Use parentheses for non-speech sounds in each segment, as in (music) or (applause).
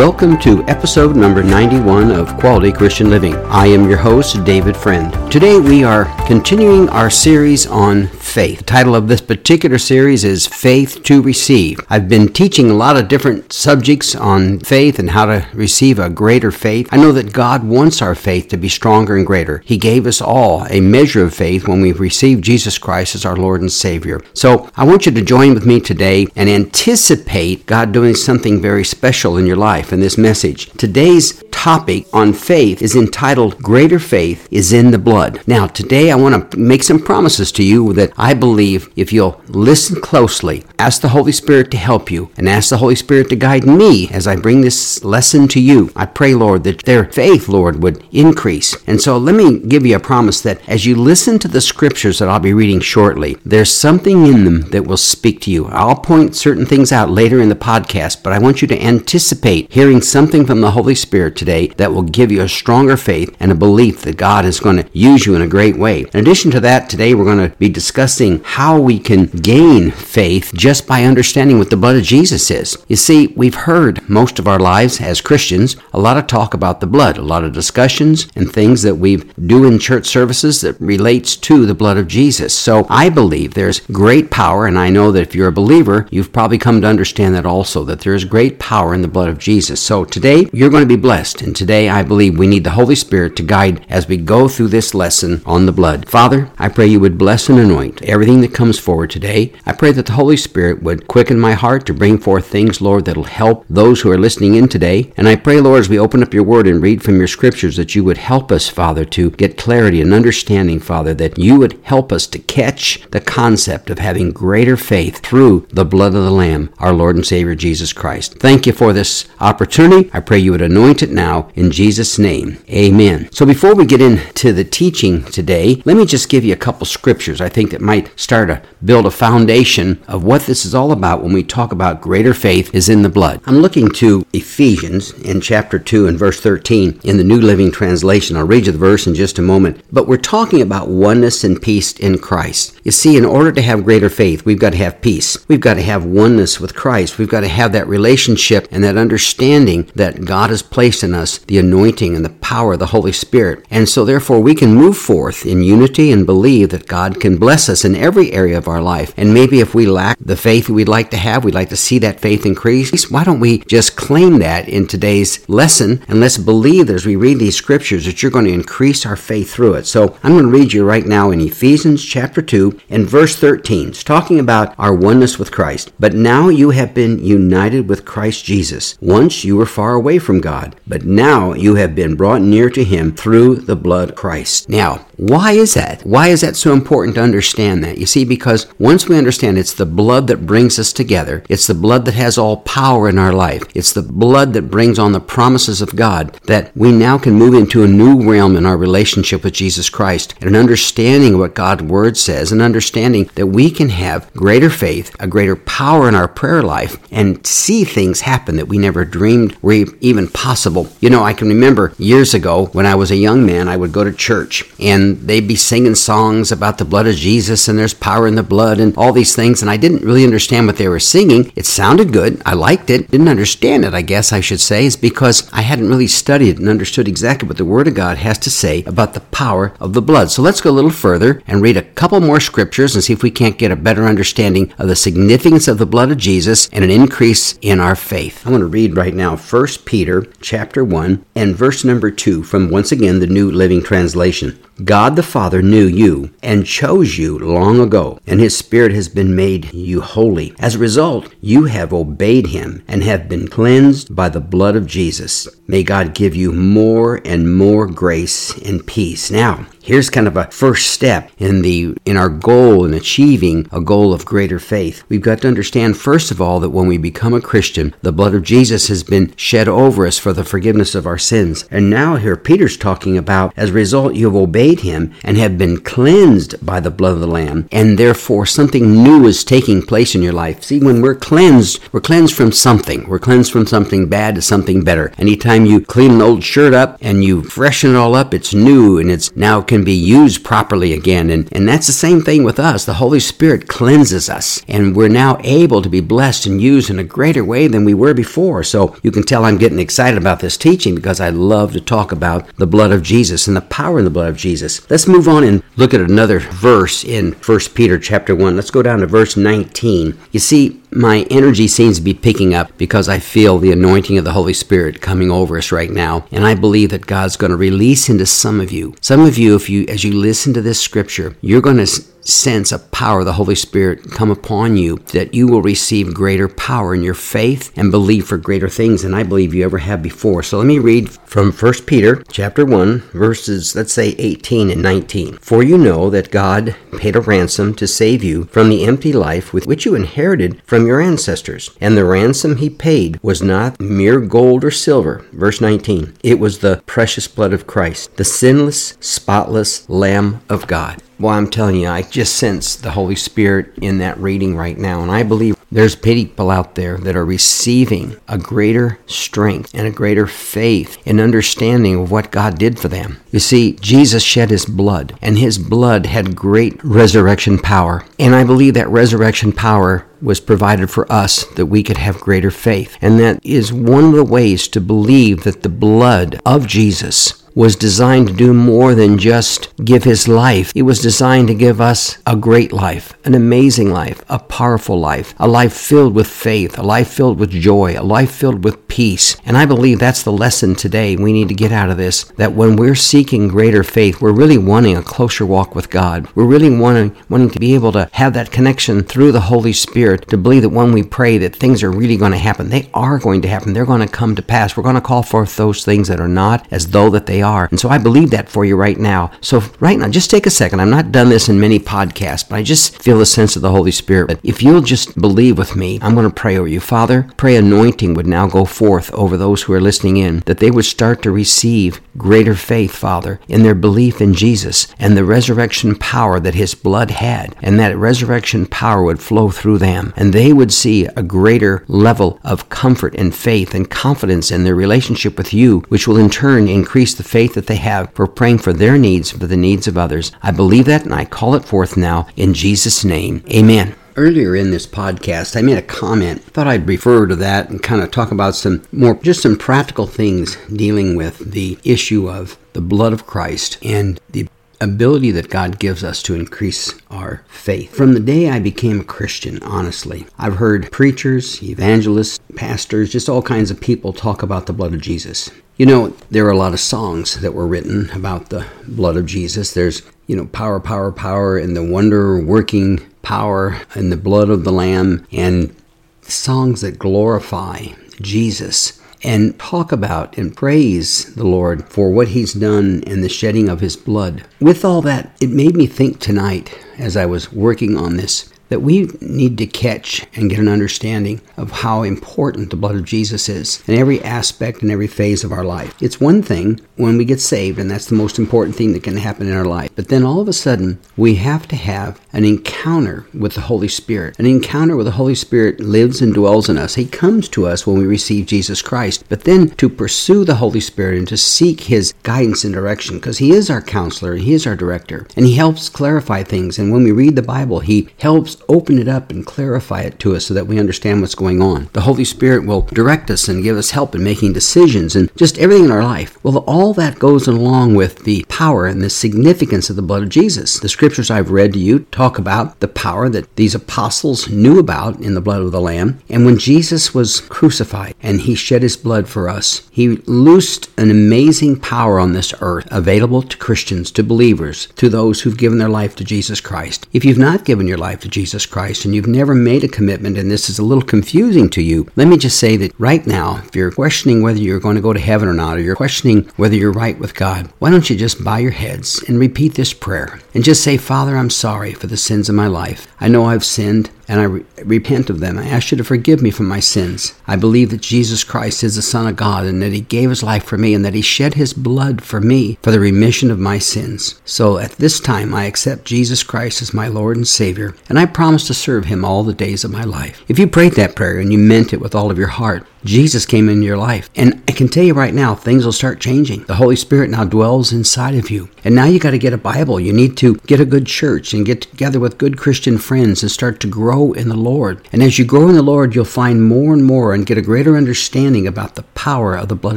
Welcome to episode number 91 of Quality Christian Living. I am your host, David Friend. Today we are continuing our series on faith. The title of this particular series is Faith to Receive. I've been teaching a lot of different subjects on faith and how to receive a greater faith. I know that God wants our faith to be stronger and greater. He gave us all a measure of faith when we received Jesus Christ as our Lord and Savior. So I want you to join with me today and anticipate God doing something very special in your life in this message. Today's topic on faith is entitled Greater Faith is in the Blood. Now, today I want to make some promises to you that I believe if you'll listen closely, ask the Holy Spirit to help you, and ask the Holy Spirit to guide me as I bring this lesson to you, I pray, Lord, that their faith, Lord, would increase. And so let me give you a promise that as you listen to the scriptures that I'll be reading shortly, there's something in them that will speak to you. I'll point certain things out later in the podcast, but I want you to anticipate hearing something from the Holy Spirit today that will give you a stronger faith and a belief that God is going to use you in a great way. In addition to that, today we're going to be discussing how we can gain faith just by understanding what the blood of Jesus is. You see, we've heard most of our lives as Christians a lot of talk about the blood, a lot of discussions and things that we do in church services that relates to the blood of Jesus. So I believe there's great power, and I know that if you're a believer, you've probably come to understand that also, that there is great power in the blood of Jesus. So today you're going to be blessed, and today I believe we need the Holy Spirit to guide as we go through this lesson on the blood. Father, I pray you would bless and anoint everything that comes forward today. I pray that the Holy Spirit would quicken my heart to bring forth things, Lord, that'll help those who are listening in today. And I pray, Lord, as we open up your word and read from your scriptures, that you would help us, Father, to get clarity and understanding, Father, that you would help us to catch the concept of having greater faith through the blood of the Lamb, our Lord and Savior Jesus Christ. Thank you for this opportunity. I pray you would anoint it now in Jesus' name. Amen. So before we get into the teaching today, let me just give you a couple scriptures I think that might start to build a foundation of what this is all about when we talk about greater faith is in the blood. I'm looking to Ephesians in chapter 2 and verse 13 in the New Living Translation. I'll read you the verse in just a moment. But we're talking about oneness and peace in Christ. You see, in order to have greater faith, we've got to have peace. We've got to have oneness with Christ. We've got to have that relationship and that understanding that God has placed in us the anointing and the power of the Holy Spirit. And so, therefore, we can move forth in unity and believe that God can bless us in every area of our life. And maybe if we lack the faith we'd like to have, we'd like to see that faith increase. Why don't we just claim that in today's lesson and let's believe as we read these scriptures that you're going to increase our faith through it. So I'm going to read you right now in Ephesians chapter 2 and verse 13. It's talking about our oneness with Christ. But now you have been united with Christ Jesus. Once you were far away from God, but now you have been brought near to him through the blood of Christ. Now, why is that? Why is that so important to understand that? You see, because once we understand it's the blood that brings us together, it's the blood that has all power in our life, it's the blood that brings on the promises of God, that we now can move into a new realm in our relationship with Jesus Christ, and an understanding of what God's Word says, and understanding that we can have greater faith, a greater power in our prayer life, and see things happen that we never dreamed were even possible. You know, I can remember years ago when I was a young man, I would go to church, and they'd be singing songs about the blood of Jesus and there's power in the blood and all these things. And I didn't really understand what they were singing. It sounded good. I liked it. Didn't understand it, I guess I should say, is because I hadn't really studied and understood exactly what the Word of God has to say about the power of the blood. So let's go a little further and read a couple more scriptures and see if we can't get a better understanding of the significance of the blood of Jesus and an increase in our faith. I'm going to read right now 1 Peter chapter 1 and verse number 2 from once again the New Living Translation. God the Father knew you and chose you long ago, and His Spirit has been made you holy. As a result, you have obeyed Him and have been cleansed by the blood of Jesus. May God give you more and more grace and peace. Now, here's kind of a first step in the in our goal in achieving a goal of greater faith. We've got to understand first of all that when we become a Christian, the blood of Jesus has been shed over us for the forgiveness of our sins. And now here Peter's talking about as a result you have obeyed him and have been cleansed by the blood of the Lamb, and therefore something new is taking place in your life. See, when we're cleansed, we're cleansed from something. We're cleansed from something bad to something better. Anytime you clean an old shirt up and you freshen it all up, it's new and it's now can be used properly again. And, and that's the same thing with us. The Holy Spirit cleanses us, and we're now able to be blessed and used in a greater way than we were before. So you can tell I'm getting excited about this teaching because I love to talk about the blood of Jesus and the power in the blood of Jesus. Let's move on and look at another verse in 1 Peter chapter 1. Let's go down to verse 19. You see, my energy seems to be picking up because I feel the anointing of the Holy Spirit coming over us right now. And I believe that God's going to release into some of you. Some of you, if you, as you listen to this scripture, you're going to sense a power of the Holy Spirit come upon you, that you will receive greater power in your faith and believe for greater things than I believe you ever have before. So let me read from 1 Peter chapter 1, verses, let's say 18 and 19. For you know that God paid a ransom to save you from the empty life with which you inherited from your ancestors. And the ransom he paid was not mere gold or silver. Verse 19. It was the precious blood of Christ, the sinless, spotless Lamb of God. Well, I'm telling you, I just sense the Holy Spirit in that reading right now. And I believe there's people out there that are receiving a greater strength and a greater faith and understanding of what God did for them. You see, Jesus shed his blood, and his blood had great resurrection power. And I believe that resurrection power was provided for us that we could have greater faith. And that is one of the ways to believe that the blood of Jesus was designed to do more than just give his life. It was designed to give us a great life, an amazing life, a powerful life, a life filled with faith, a life filled with joy, a life filled with peace. And I believe that's the lesson today we need to get out of this that when we're seeking greater faith, we're really wanting a closer walk with God. We're really wanting wanting to be able to have that connection through the Holy Spirit to believe that when we pray that things are really going to happen. They are going to happen. They're going to come to pass. We're going to call forth those things that are not as though that they they are. And so I believe that for you right now. So right now, just take a second. I'm not done this in many podcasts, but I just feel the sense of the Holy Spirit. But if you'll just believe with me, I'm going to pray over you. Father, pray anointing would now go forth over those who are listening in, that they would start to receive greater faith, Father, in their belief in Jesus and the resurrection power that his blood had, and that resurrection power would flow through them, and they would see a greater level of comfort and faith and confidence in their relationship with you, which will in turn increase the faith that they have for praying for their needs, for the needs of others. I believe that and I call it forth now in Jesus' name. Amen. Earlier in this podcast, I made a comment. Thought I'd refer to that and kind of talk about some more, just some practical things dealing with the issue of the blood of Christ and the ability that God gives us to increase our faith. From the day I became a Christian, honestly, I've heard preachers, evangelists, pastors, just all kinds of people talk about the blood of Jesus. You know, there are a lot of songs that were written about the blood of Jesus. There's, you know, power, power, power, and the wonder working power and the blood of the Lamb, and songs that glorify Jesus and talk about and praise the Lord for what He's done in the shedding of His blood. With all that, it made me think tonight as I was working on this that we need to catch and get an understanding of how important the blood of Jesus is in every aspect and every phase of our life. It's one thing when we get saved, and that's the most important thing that can happen in our life. But then all of a sudden, we have to have an encounter with the Holy Spirit. An encounter where the Holy Spirit lives and dwells in us. He comes to us when we receive Jesus Christ. But then to pursue the Holy Spirit and to seek His guidance and direction, because He is our counselor, He is our director, and He helps clarify things. And when we read the Bible, He helps open it up and clarify it to us so that we understand what's going on. The Holy Spirit will direct us and give us help in making decisions and just everything in our life. Well, all that goes along with the power and the significance of the blood of Jesus. The scriptures I've read to you talk about the power that these apostles knew about in the blood of the Lamb. And when Jesus was crucified and he shed his blood for us, he loosed an amazing power on this earth available to Christians, to believers, to those who've given their life to Jesus Christ. If you've not given your life to Jesus, Jesus Christ and you've never made a commitment and this is a little confusing to you, let me just say that right now, if you're questioning whether you're going to go to heaven or not, or you're questioning whether you're right with God, why don't you just bow your heads and repeat this prayer and just say, Father, I'm sorry for the sins of my life. I know I've sinned and I re- repent of them. I ask you to forgive me for my sins. I believe that Jesus Christ is the Son of God and that He gave His life for me and that He shed His blood for me for the remission of my sins. So at this time, I accept Jesus Christ as my Lord and Savior, and I promise to serve Him all the days of my life. If you prayed that prayer and you meant it with all of your heart, Jesus came into your life. And I can tell you right now, things will start changing. The Holy Spirit now dwells inside of you. And now you got to get a Bible. You need to get a good church and get together with good Christian friends and start to grow in the Lord. And as you grow in the Lord, you'll find more and more and get a greater understanding about the power of the blood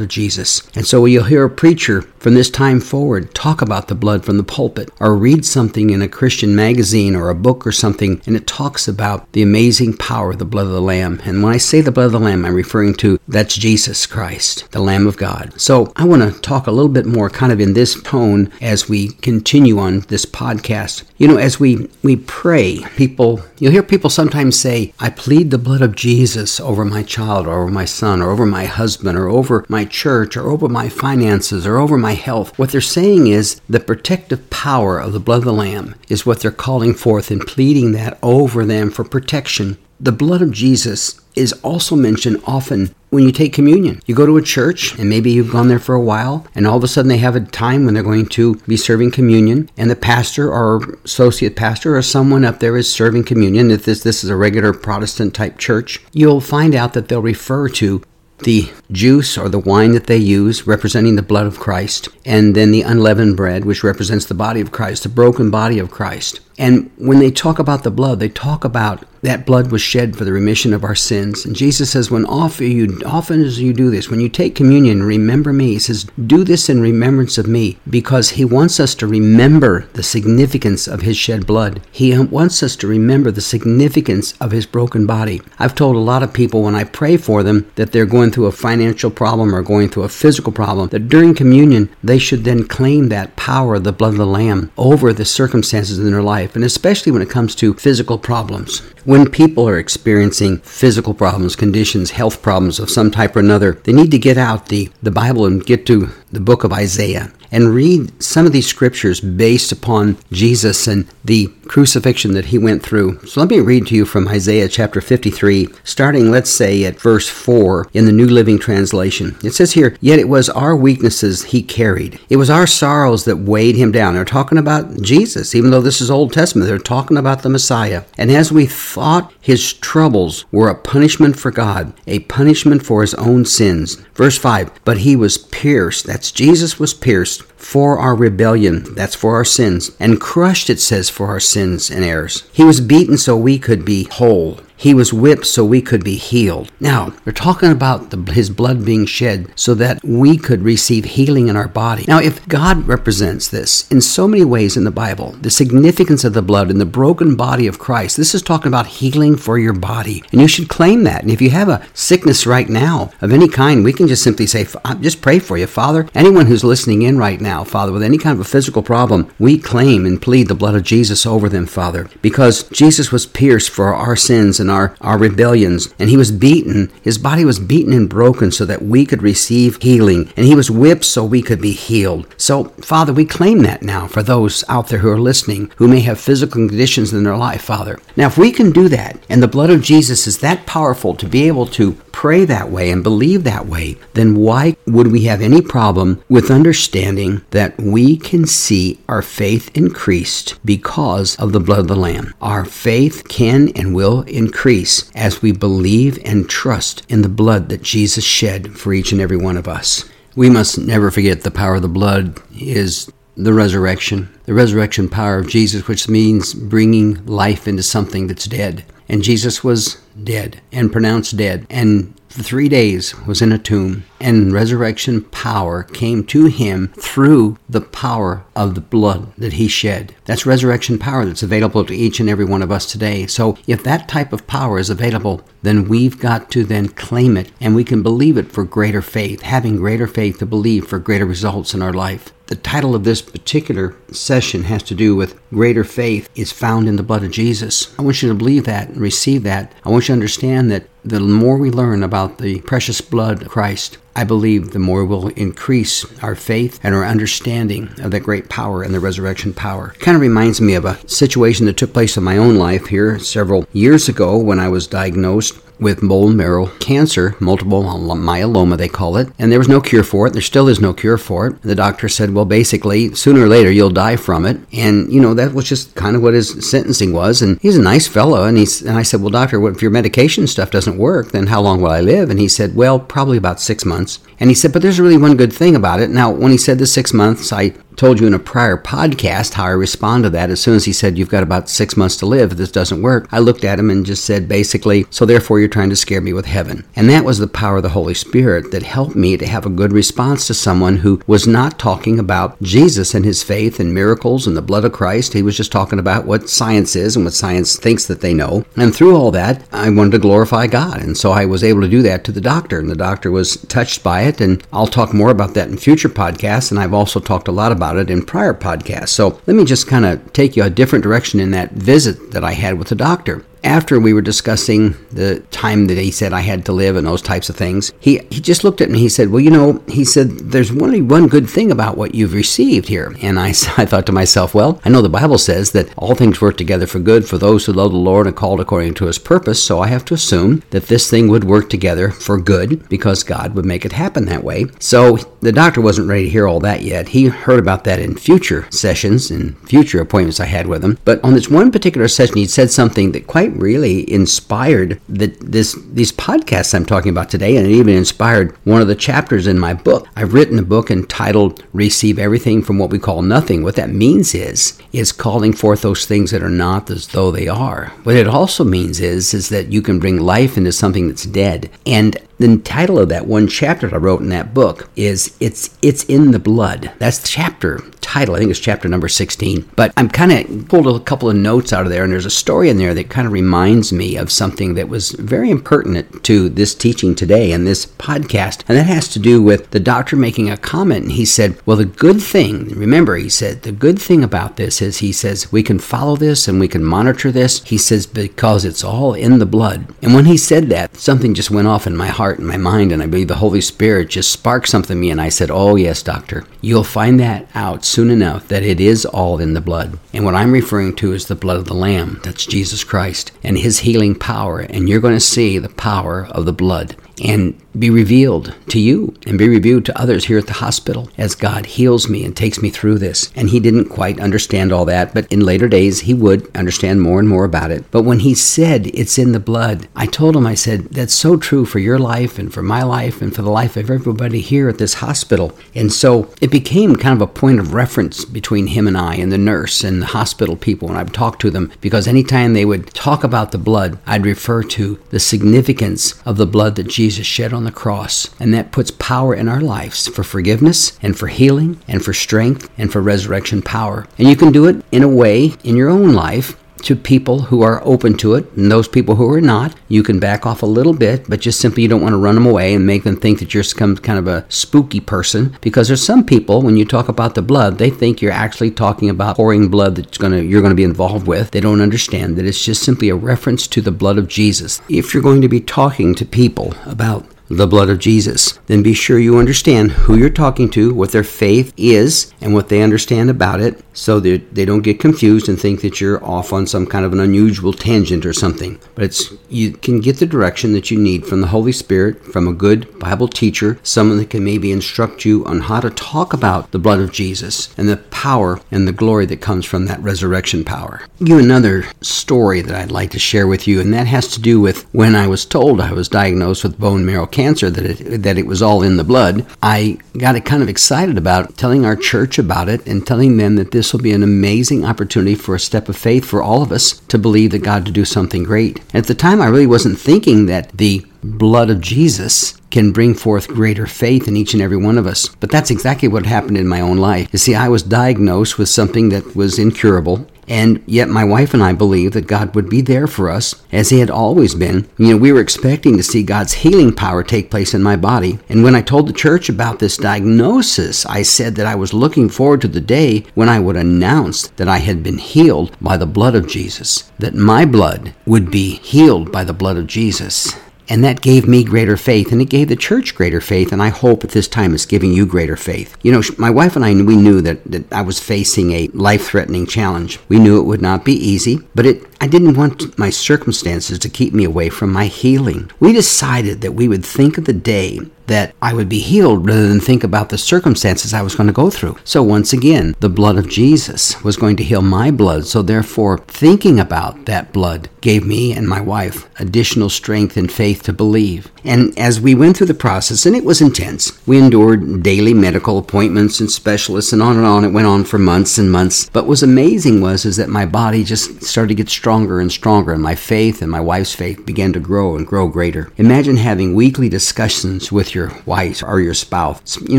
of Jesus. And so you'll hear a preacher from this time forward talk about the blood from the pulpit or read something in a Christian magazine or a book or something and it talks about the amazing power of the blood of the Lamb. And when I say the blood of the Lamb, I'm referring to that's Jesus Christ, the Lamb of God. So I want to talk a little bit more kind of in this tone as we continue on this podcast. You know, as we, we pray, people, you'll hear people sometimes say, I plead the blood of Jesus over my child or over my son or over my husband or over my church or over my finances or over my health. What they're saying is the protective power of the blood of the Lamb is what they're calling forth and pleading that over them for protection. The blood of Jesus is also mentioned often when you take communion. You go to a church and maybe you've gone there for a while and all of a sudden they have a time when they're going to be serving communion and the pastor or associate pastor or someone up there is serving communion. If this, this is a regular Protestant type church, you'll find out that they'll refer to the juice or the wine that they use, representing the blood of Christ, and then the unleavened bread, which represents the body of Christ, the broken body of Christ. And when they talk about the blood, they talk about that blood was shed for the remission of our sins. And Jesus says, when often you often as you do this, when you take communion, remember me. He says, do this in remembrance of me, because he wants us to remember the significance of his shed blood. He wants us to remember the significance of his broken body. I've told a lot of people when I pray for them that they're going through a financial problem or going through a physical problem, that during communion they should then claim that power of the blood of the Lamb over the circumstances in their life life, and especially when it comes to physical problems. When people are experiencing physical problems, conditions, health problems of some type or another, they need to get out the, the Bible and get to the book of Isaiah and read some of these scriptures based upon Jesus and the crucifixion that he went through. So let me read to you from Isaiah chapter 53, starting, let's say, at verse 4 in the New Living Translation. It says here, Yet it was our weaknesses he carried, it was our sorrows that weighed him down. They're talking about Jesus, even though this is Old Testament, they're talking about the Messiah. And as we thought his troubles were a punishment for God, a punishment for his own sins. Verse 5 But he was pierced, that's Jesus was pierced for our rebellion, that's for our sins, and crushed, it says, for our sins and errors. He was beaten so we could be whole. He was whipped so we could be healed. Now, we're talking about the, his blood being shed so that we could receive healing in our body. Now, if God represents this in so many ways in the Bible, the significance of the blood and the broken body of Christ, this is talking about healing for your body. And you should claim that. And if you have a sickness right now of any kind, we can just simply say, just pray for you, Father. Anyone who's listening in right now, Father, with any kind of a physical problem, we claim and plead the blood of Jesus over them, Father, because Jesus was pierced for our sins and our, our rebellions. And he was beaten. His body was beaten and broken so that we could receive healing. And he was whipped so we could be healed. So, Father, we claim that now for those out there who are listening who may have physical conditions in their life, Father. Now, if we can do that, and the blood of Jesus is that powerful to be able to pray that way and believe that way, then why would we have any problem with understanding that we can see our faith increased because of the blood of the Lamb? Our faith can and will increase as we believe and trust in the blood that Jesus shed for each and every one of us. We must never forget the power of the blood is the resurrection, the resurrection power of Jesus, which means bringing life into something that's dead. And Jesus was dead and pronounced dead. And for three days was in a tomb, and resurrection power came to him through the power of the blood that he shed. That's resurrection power that's available to each and every one of us today. So if that type of power is available, then we've got to then claim it, and we can believe it for greater faith, having greater faith to believe for greater results in our life. The title of this particular session has to do with greater faith is found in the blood of Jesus. I want you to believe that and receive that. I want you to understand that the more we learn about the precious blood of Christ, I believe the more we'll increase our faith and our understanding of the great power and the resurrection power. Kind of reminds me of a situation that took place in my own life here several years ago when I was diagnosed with bone marrow cancer, multiple myeloma, they call it, and there was no cure for it. There still is no cure for it. The doctor said, well, basically, sooner or later you'll die from it. And, you know, that was just kind of what his sentencing was. And he's a nice fellow. And, he's, and I said, well, doctor, what if your medication stuff doesn't work, then how long will I live? And he said, well, probably about six months. And he said, but there's really one good thing about it. Now, when he said the six months, I told you in a prior podcast how I respond to that. As soon as he said, You've got about six months to live this doesn't work, I looked at him and just said, basically, So therefore you're trying to scare me with heaven. And that was the power of the Holy Spirit that helped me to have a good response to someone who was not talking about Jesus and his faith and miracles and the blood of Christ. He was just talking about what science is and what science thinks that they know. And through all that, I wanted to glorify God. And so I was able to do that to the doctor. And the doctor was touched by it. And I'll talk more about that in future podcasts. And I've also talked a lot about about it in prior podcasts. So let me just kind of take you a different direction in that visit that I had with the doctor after we were discussing the time that he said I had to live and those types of things, he, he just looked at me. He said, Well, you know, he said, there's only one good thing about what you've received here. And I, (laughs) I thought to myself, Well, I know the Bible says that all things work together for good for those who love the Lord and called according to his purpose. So I have to assume that this thing would work together for good because God would make it happen that way. So the doctor wasn't ready to hear all that yet. He heard about that in future sessions and future appointments I had with him. But on this one particular session, he said something that quite really inspired the, this these podcasts I'm talking about today, and it even inspired one of the chapters in my book. I've written a book entitled "Receive Everything from What We Call Nothing." What that means is is calling forth those things that are not as though they are. What it also means is is that you can bring life into something that's dead, and the title of that one chapter I wrote in that book is it's it's in the blood. That's the chapter title. I think it's chapter number 16. But I'm kind of pulled a couple of notes out of there, and there's a story in there that kind of reminds me of something that was very impertinent to this teaching today and this podcast. And that has to do with the doctor making a comment. And he said, Well, the good thing, remember, he said, the good thing about this is he says, we can follow this and we can monitor this. He says, because it's all in the blood. And when he said that, something just went off in my heart heart and my mind, and I believe the Holy Spirit just sparked something in me. And I said, Oh, yes, doctor, you'll find that out soon enough that it is all in the blood. And what I'm referring to is the blood of the Lamb. That's Jesus Christ and his healing power. And you're going to see the power of the blood and be revealed to you and be revealed to others here at the hospital as God heals me and takes me through this. And he didn't quite understand all that, but in later days he would understand more and more about it. But when he said it's in the blood, I told him, I said, that's so true for your life and for my life and for the life of everybody here at this hospital. And so it became kind of a point of reference between him and I and the nurse and the hospital people when I'd talk to them because anytime they would talk about the blood, I'd refer to the significance of the blood that Jesus shed on the cross. And that puts power in our lives for forgiveness and for healing and for strength and for resurrection power. And you can do it in a way in your own life to people who are open to it and those people who are not. You can back off a little bit, but just simply you don't want to run them away and make them think that you're some kind of a spooky person. Because there's some people when you talk about the blood, they think you're actually talking about pouring blood that's gonna you're gonna be involved with. They don't understand that it's just simply a reference to the blood of Jesus. If you're going to be talking to people about the blood of Jesus. Then be sure you understand who you're talking to, what their faith is, and what they understand about it, so that they don't get confused and think that you're off on some kind of an unusual tangent or something. But it's you can get the direction that you need from the Holy Spirit, from a good Bible teacher, someone that can maybe instruct you on how to talk about the blood of Jesus and the power and the glory that comes from that resurrection power. Give another story that I'd like to share with you, and that has to do with when I was told I was diagnosed with bone marrow cancer, that it, that it was all in the blood, I got it kind of excited about telling our church about it and telling them that this will be an amazing opportunity for a step of faith for all of us to believe that God to do something great. At the time, I really wasn't thinking that the blood of Jesus can bring forth greater faith in each and every one of us. But that's exactly what happened in my own life. You see, I was diagnosed with something that was incurable. And yet, my wife and I believed that God would be there for us as He had always been. You know, we were expecting to see God's healing power take place in my body. And when I told the church about this diagnosis, I said that I was looking forward to the day when I would announce that I had been healed by the blood of Jesus, that my blood would be healed by the blood of Jesus. And that gave me greater faith, and it gave the church greater faith, and I hope at this time it's giving you greater faith. You know, my wife and I, we knew that, that I was facing a life threatening challenge. We knew it would not be easy, but it, I didn't want my circumstances to keep me away from my healing. We decided that we would think of the day that I would be healed rather than think about the circumstances I was going to go through. So, once again, the blood of Jesus was going to heal my blood. So, therefore, thinking about that blood gave me and my wife additional strength and faith to believe. And as we went through the process, and it was intense, we endured daily medical appointments and specialists and on and on. It went on for months and months. But what was amazing was is that my body just started to get stronger and stronger, and my faith and my wife's faith began to grow and grow greater. Imagine having weekly discussions with your wife or your spouse, you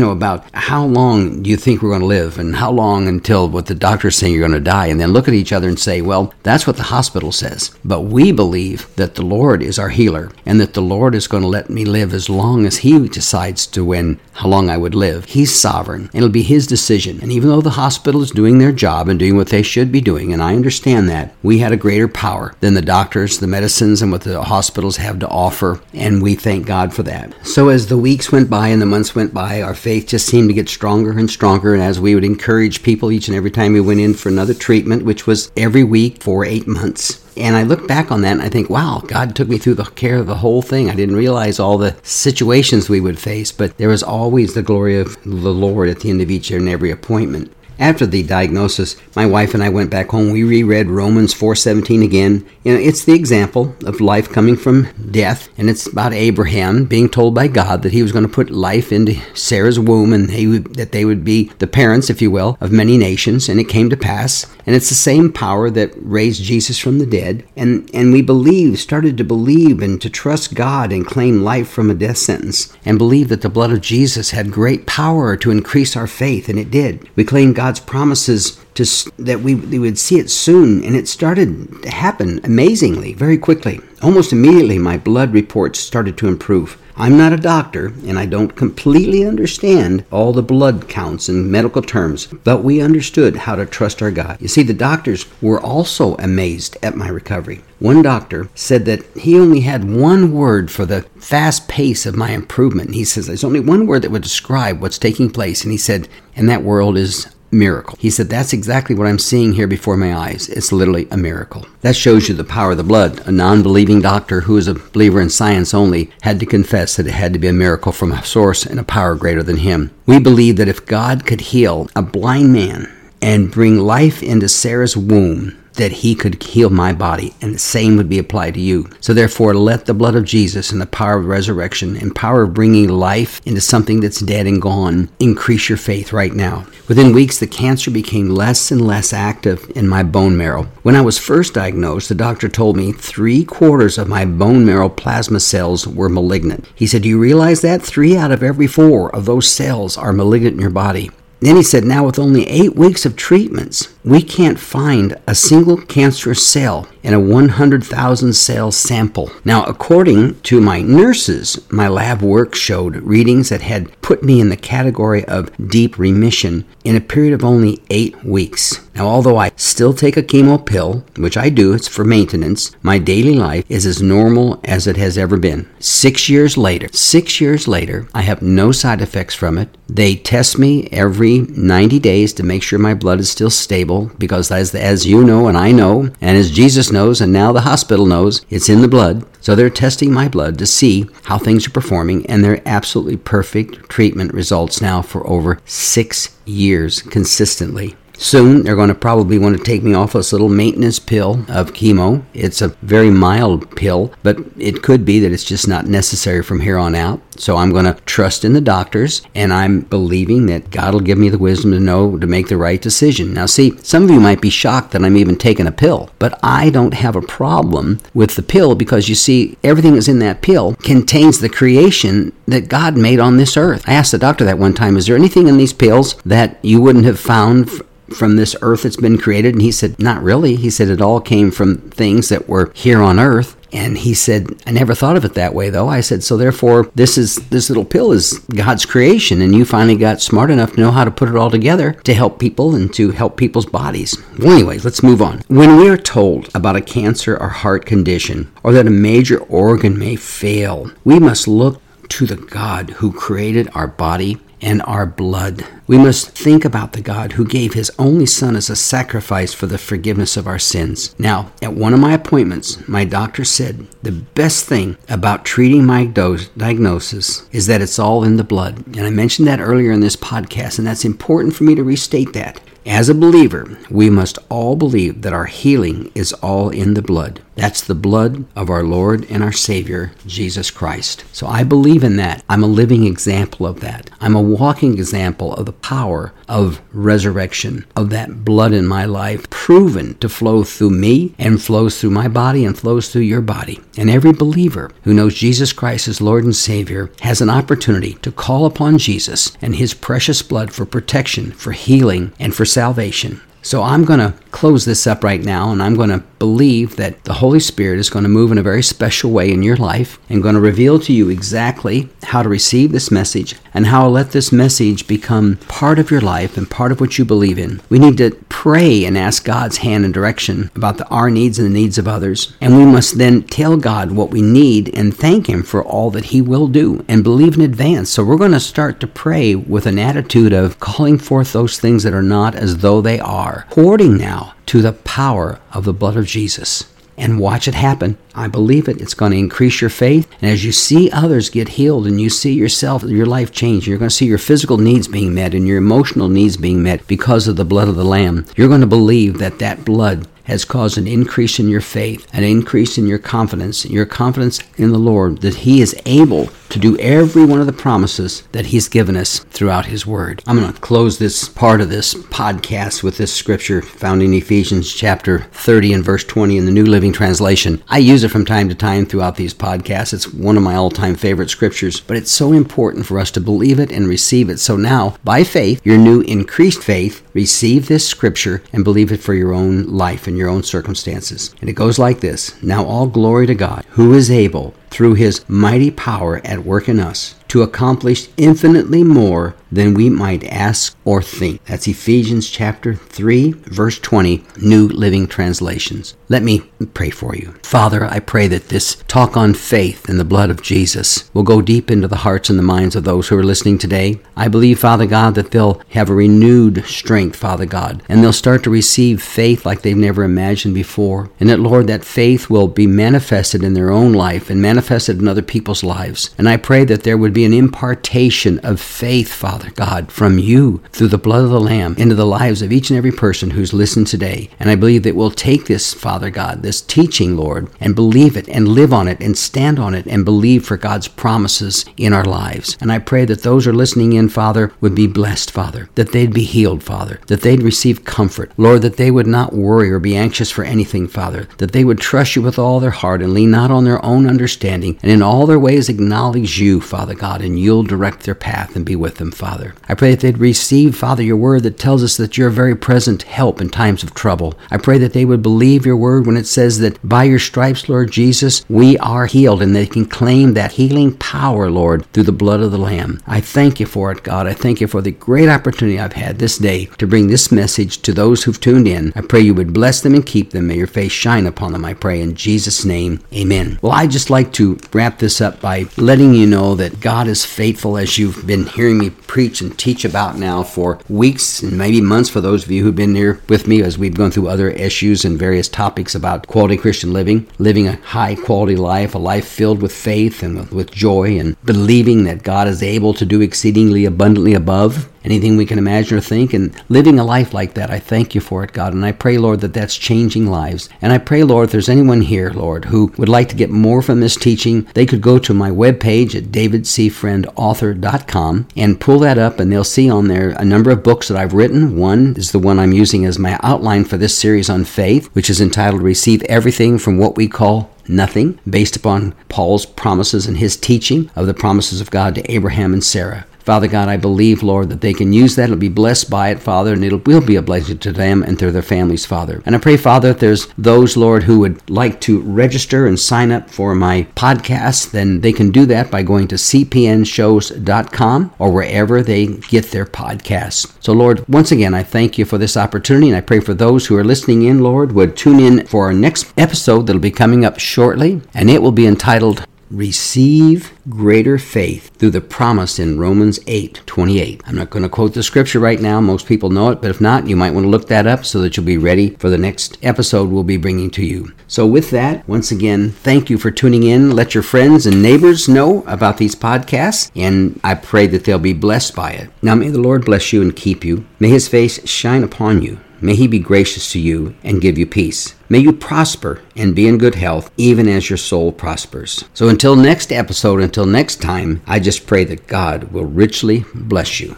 know, about how long do you think we're going to live and how long until what the doctor's saying you're going to die, and then look at each other and say, well, that's what the hospital says. But we believe that the Lord is our healer and that the Lord is going to let me live as long as He decides to when how long I would live. He's sovereign. It'll be His decision. And even though the hospital is doing their job and doing what they should be doing, and I understand that, we had a greater power than the doctors, the medicines, and what the hospitals have to offer, and we thank God for that. So as the weeks went by and the months went by, our faith just seemed to get stronger and stronger. And as we would encourage people each and every time we went in for another treatment, which was every week for eight months, and I look back on that and I think, wow, God took me through the care of the whole thing. I didn't realize all the situations we would face, but there was always the glory of the Lord at the end of each and every appointment. After the diagnosis, my wife and I went back home. We reread Romans 4:17 again. You know, it's the example of life coming from death, and it's about Abraham being told by God that he was going to put life into Sarah's womb and would, that they would be the parents, if you will, of many nations, and it came to pass. And it's the same power that raised Jesus from the dead. And and we believe, started to believe and to trust God and claim life from a death sentence and believe that the blood of Jesus had great power to increase our faith, and it did. We claim God God's promises to that we, we would see it soon, and it started to happen amazingly, very quickly. Almost immediately, my blood reports started to improve. I'm not a doctor, and I don't completely understand all the blood counts and medical terms, but we understood how to trust our God. You see, the doctors were also amazed at my recovery. One doctor said that he only had one word for the fast pace of my improvement. He says there's only one word that would describe what's taking place, and he said, and that word is miracle. He said, That's exactly what I'm seeing here before my eyes. It's literally a miracle. That shows you the power of the blood. A non believing doctor who is a believer in science only had to confess that it had to be a miracle from a source and a power greater than him. We believe that if God could heal a blind man and bring life into Sarah's womb, that he could heal my body, and the same would be applied to you. So therefore, let the blood of Jesus and the power of resurrection and power of bringing life into something that's dead and gone increase your faith right now. Within weeks, the cancer became less and less active in my bone marrow. When I was first diagnosed, the doctor told me three quarters of my bone marrow plasma cells were malignant. He said, Do you realize that? Three out of every four of those cells are malignant in your body. Then he said, Now, with only eight weeks of treatments, we can't find a single cancerous cell in a 100,000 cell sample. Now, according to my nurses, my lab work showed readings that had put me in the category of deep remission in a period of only eight weeks. Now, although I still take a chemo pill, which I do, it's for maintenance, my daily life is as normal as it has ever been. Six years later, six years later, I have no side effects from it. They test me every 90 days to make sure my blood is still stable because, as, as you know and I know, and as Jesus knows, and now the hospital knows, it's in the blood. So they're testing my blood to see how things are performing, and they're absolutely perfect treatment results now for over six years consistently. Soon, they're going to probably want to take me off this little maintenance pill of chemo. It's a very mild pill, but it could be that it's just not necessary from here on out. So I'm going to trust in the doctors, and I'm believing that God will give me the wisdom to know to make the right decision. Now, see, some of you might be shocked that I'm even taking a pill, but I don't have a problem with the pill because you see, everything that's in that pill contains the creation that God made on this earth. I asked the doctor that one time, is there anything in these pills that you wouldn't have found from this earth that's been created? And he said, Not really. He said it all came from things that were here on earth. And he said, I never thought of it that way though. I said, so therefore this is this little pill is God's creation and you finally got smart enough to know how to put it all together to help people and to help people's bodies. Well, anyway, let's move on. When we are told about a cancer or heart condition or that a major organ may fail, we must look to the God who created our body and our blood. We must think about the God who gave his only Son as a sacrifice for the forgiveness of our sins. Now, at one of my appointments, my doctor said the best thing about treating my diagnosis is that it's all in the blood. And I mentioned that earlier in this podcast, and that's important for me to restate that. As a believer, we must all believe that our healing is all in the blood. That's the blood of our Lord and our Savior, Jesus Christ. So I believe in that. I'm a living example of that. I'm a walking example of the power of resurrection, of that blood in my life, proven to flow through me and flows through my body and flows through your body. And every believer who knows Jesus Christ as Lord and Savior has an opportunity to call upon Jesus and His precious blood for protection, for healing, and for salvation. So I'm going to close this up right now and I'm going to believe that the Holy Spirit is going to move in a very special way in your life and going to reveal to you exactly how to receive this message and how to let this message become part of your life and part of what you believe in. We need to pray and ask God's hand and direction about the, our needs and the needs of others. And we must then tell God what we need and thank Him for all that He will do and believe in advance. So we're going to start to pray with an attitude of calling forth those things that are not as though they are hoarding now to the power of the blood of Jesus. And watch it happen. I believe it. It's going to increase your faith. And as you see others get healed and you see yourself, your life change, you're going to see your physical needs being met and your emotional needs being met because of the blood of the Lamb. You're going to believe that that blood has caused an increase in your faith, an increase in your confidence, your confidence in the Lord that He is able to do every one of the promises that He's given us throughout His Word. I'm going to close this part of this podcast with this scripture found in Ephesians chapter 30 and verse 20 in the New Living Translation. I use it from time to time throughout these podcasts. It's one of my all time favorite scriptures, but it's so important for us to believe it and receive it. So now, by faith, your new increased faith, receive this scripture and believe it for your own life and your own circumstances. And it goes like this Now all glory to God, who is able, through his mighty power at work in us, to accomplish infinitely more than we might ask or think. That's Ephesians chapter 3, verse 20, New Living Translations. Let me pray for you. Father, I pray that this talk on faith and the blood of Jesus will go deep into the hearts and the minds of those who are listening today. I believe, Father God, that they'll have a renewed strength, Father God, and they'll start to receive faith like they've never imagined before. And that, Lord, that faith will be manifested in their own life and manifested in other people's lives. And I pray that there would be an impartation of faith, Father God, from you through the blood of the Lamb into the lives of each and every person who's listened today. And I believe that we'll take this, Father God, this teaching, Lord, and believe it and live on it and stand on it and believe for God's promises in our lives. And I pray that those are listening in, Father, would be blessed, Father, that they'd be healed, Father, that they'd receive comfort, Lord, that they would not worry or be anxious for anything, Father, that they would trust you with all their heart and lean not on their own understanding, and in all their ways acknowledge you, Father God God, and you'll direct their path and be with them, Father. I pray that they'd receive, Father, your word that tells us that you're a very present help in times of trouble. I pray that they would believe your word when it says that by your stripes, Lord Jesus, we are healed, and they can claim that healing power, Lord, through the blood of the Lamb. I thank you for it, God. I thank you for the great opportunity I've had this day to bring this message to those who've tuned in. I pray you would bless them and keep them. May your face shine upon them, I pray, in Jesus' name. Amen. Well, I'd just like to wrap this up by letting you know that God God is faithful, as you've been hearing me preach and teach about now for weeks and maybe months for those of you who've been here with me as we've gone through other issues and various topics about quality Christian living, living a high quality life, a life filled with faith and with, joy, and believing that God is able to do exceedingly abundantly above anything we can imagine or think, and living a life like that. I thank you for it, God. And I pray, Lord, that that's changing lives. And I pray, Lord, if there's anyone here, Lord, who would like to get more from this teaching, they could go to my webpage at davidcfriendauthor.com and pull that up, and they'll see on there a number of books that I've written. One is the one I'm using as my outline for this series on faith, which is entitled Receive Everything from What We Call nothing based upon Paul's promises and his teaching of the promises of God to Abraham and Sarah. Father God, I believe, Lord, that they can use that. It'll be blessed by it, Father, and it will be a blessing to them and to their families, Father. And I pray, Father, if there's those, Lord, who would like to register and sign up for my podcast, then they can do that by going to cpnshows.com or wherever they get their podcasts. So, Lord, once again, I thank you for this opportunity, and I pray for those who are listening in, Lord, would tune in for our next episode that'll be coming up shortly, and it will be entitled receive greater faith through the promise in Romans 8 28. I'm not going to quote the scripture right now. Most people know it, but if not, you might want to look that up so that you'll be ready for the next episode we'll be bringing to you. So, with that, once again, thank you for tuning in. Let your friends and neighbors know about these podcasts, and I pray that they'll be blessed by it. Now, may the Lord bless you and keep you. May his face shine upon you May he be gracious to you and give you peace. May you prosper and be in good health, even as your soul prospers. So until next episode, until next time, I just pray that God will richly bless you.